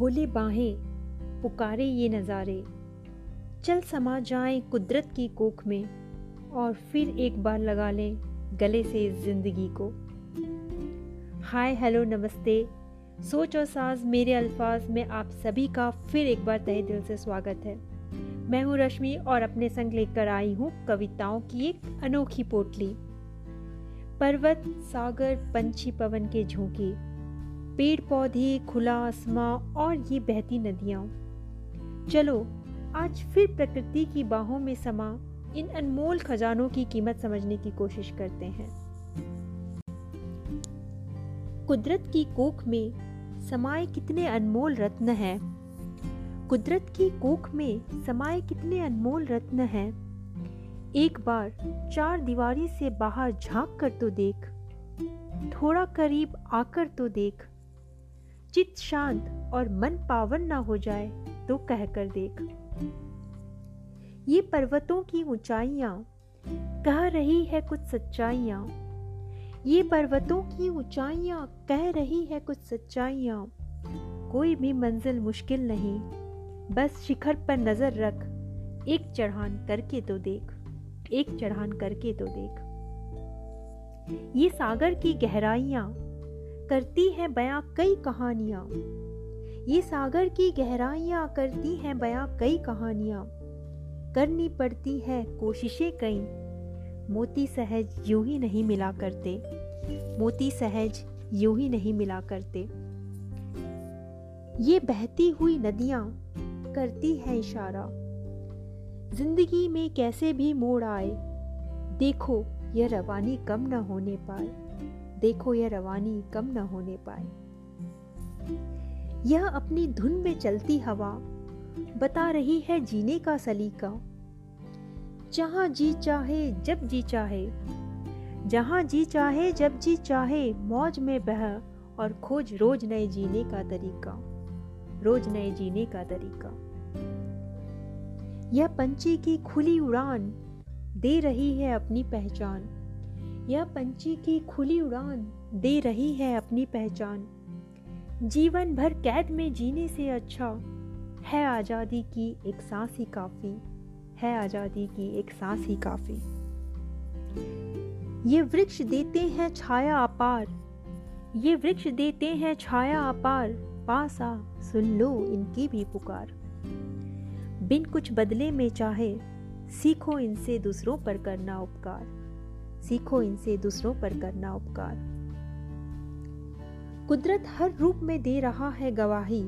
खोले बाहें, पुकारे ये नज़ारे। चल समा जाए कुदरत की कोख में और फिर एक बार लगा लें गले से इस ज़िंदगी को। हाय, हेलो, नमस्ते। सोच और साज मेरे अल्फाज में आप सभी का फिर एक बार तहे दिल से स्वागत है। मैं हूँ रश्मि और अपने संग लेकर आई हूँ कविताओं की एक अनोखी पोटली। पर्वत, सागर, पंछी, पवन के झोंके। पेड़ पौधे खुला आसमां और ये बहती नदियाँ। चलो, आज फिर प्रकृति की बाहों में समा इन अनमोल खजानों की कीमत समझने की कोशिश करते हैं। कुदरत की कोख में समाये कितने अनमोल रत्न हैं। कुदरत की कोख में समाये कितने अनमोल रत्न हैं। एक बार चार दीवारी से बाहर झाँक कर तो देख, थोड़ा करीब आकर तो देख। चित शांत और मन पावन ना हो जाए तो कहकर देख। ये पर्वतों की ऊंचाइयाँ, कह रही है कुछ सच्चाइयाँ। ये पर्वतों की ऊंचाइयाँ, कह रही है कुछ सच्चाइयाँ। कोई भी मंजिल मुश्किल नहीं, बस शिखर पर नज़र रख, एक चढ़ान करके तो देख, एक चढ़ान करके तो देख। ये सागर की गहराइयाँ करती हैं बयां कई कहानियाँ। ये सागर की गहराइयाँ करती हैं बयां कई कहानियाँ। करनी पड़ती है कोशिशें कई। मोती सहज यूँ ही नहीं मिला करते। मोती सहज यूँ ही नहीं मिला करते। ये बहती हुई नदियाँ करती हैं इशारा। ज़िंदगी में कैसे भी मोड़ आए, देखो यह रवानी कम न होने पाए। देखो यह रवानी कम न होने पाए। यह अपनी धुन में चलती हवा बता रही है जीने का सलीका। जहाँ जी चाहे, जब जी चाहे। जहाँ जी चाहे, जब जी चाहे, मौज में बह और खोज रोज नए जीने का तरीका। रोज नए जीने का तरीका। यह पंछी की खुली उड़ान दे रही है अपनी पहचान। यह पंछी की खुली उड़ान दे रही है अपनी पहचान। जीवन भर कैद में जीने से अच्छा है आज़ादी की एक सांस ही काफ़ी, है आज़ादी की एक सांस ही काफ़ी। ये वृक्ष देते हैं छाया अपार, ये वृक्ष देते हैं छाया अपार, पास आ सुन लो इनकी भी पुकार। बिन कुछ बदले में चाहे, सीखो इनसे दूसरों पर करना उपकार। सीखो इनसे दूसरों पर करना उपकार। कुदरत हर रूप में दे रहा है गवाही।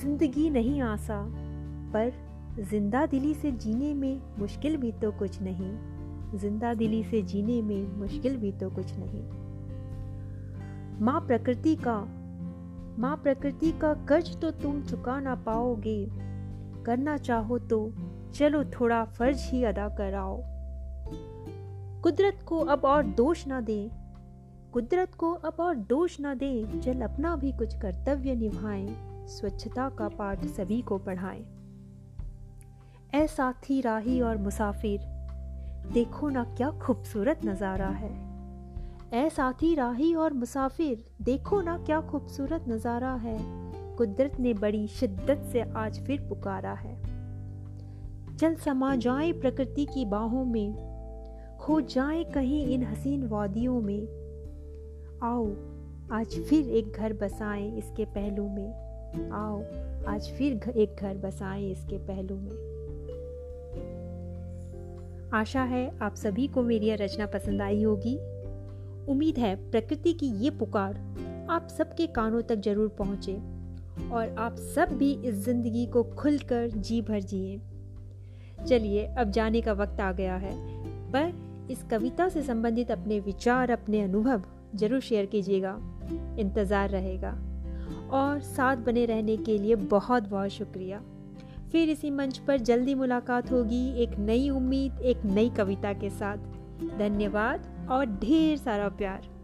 ज़िंदगी नहीं आसा, पर ज़िंदा दिली से जीने में मुश्किल भी तो कुछ नहीं। ज़िंदा दिली से जीने में मुश्किल भी तो कुछ नहीं। माँ प्रकृति का, माँ प्रकृति का कर्ज तो तुम चुका ना पाओगे। करना चाहो तो चलो थोड़ा फ़र्ज़ ही अदा कराओ। कुदरत को अब और दोष ना दे। कुदरत को अब और दोष ना दे, जल अपना भी कुछ कर्तव्य निभाएँ, स्वच्छता का पाठ सभी को पढ़ाएँ। ऐ साथी, राही और मुसाफिर, देखो ना क्या खूबसूरत नज़ारा है। ऐ साथी, राही और मुसाफिर, देखो ना क्या खूबसूरत नज़ारा है। कुदरत ने बड़ी शिद्दत से आज फिर पुकारा है। चल समा जाए प्रकृति की बाहों में खो जाए कहीं इन हसीन वादियों में। आओ, आज फिर एक घर बसाएँ इसके पहलू में। आओ, आज फिर एक घर बसाएँ इसके पहलू में। आशा है आप सभी को मेरी यह रचना पसंद आई होगी। उम्मीद है प्रकृति की ये पुकार आप सबके कानों तक ज़रूर पहुँचे और आप सब भी इस ज़िंदगी को खुलकर जी भर जिए। चलिए, अब जाने का वक्त आ गया है, पर इस कविता से संबंधित अपने विचार, अपने अनुभव ज़रूर शेयर कीजिएगा। इंतज़ार रहेगा। और साथ बने रहने के लिए बहुत बहुत शुक्रिया। फिर इसी मंच पर जल्दी मुलाकात होगी एक नई उम्मीद, एक नई कविता के साथ। धन्यवाद और ढेर सारा प्यार।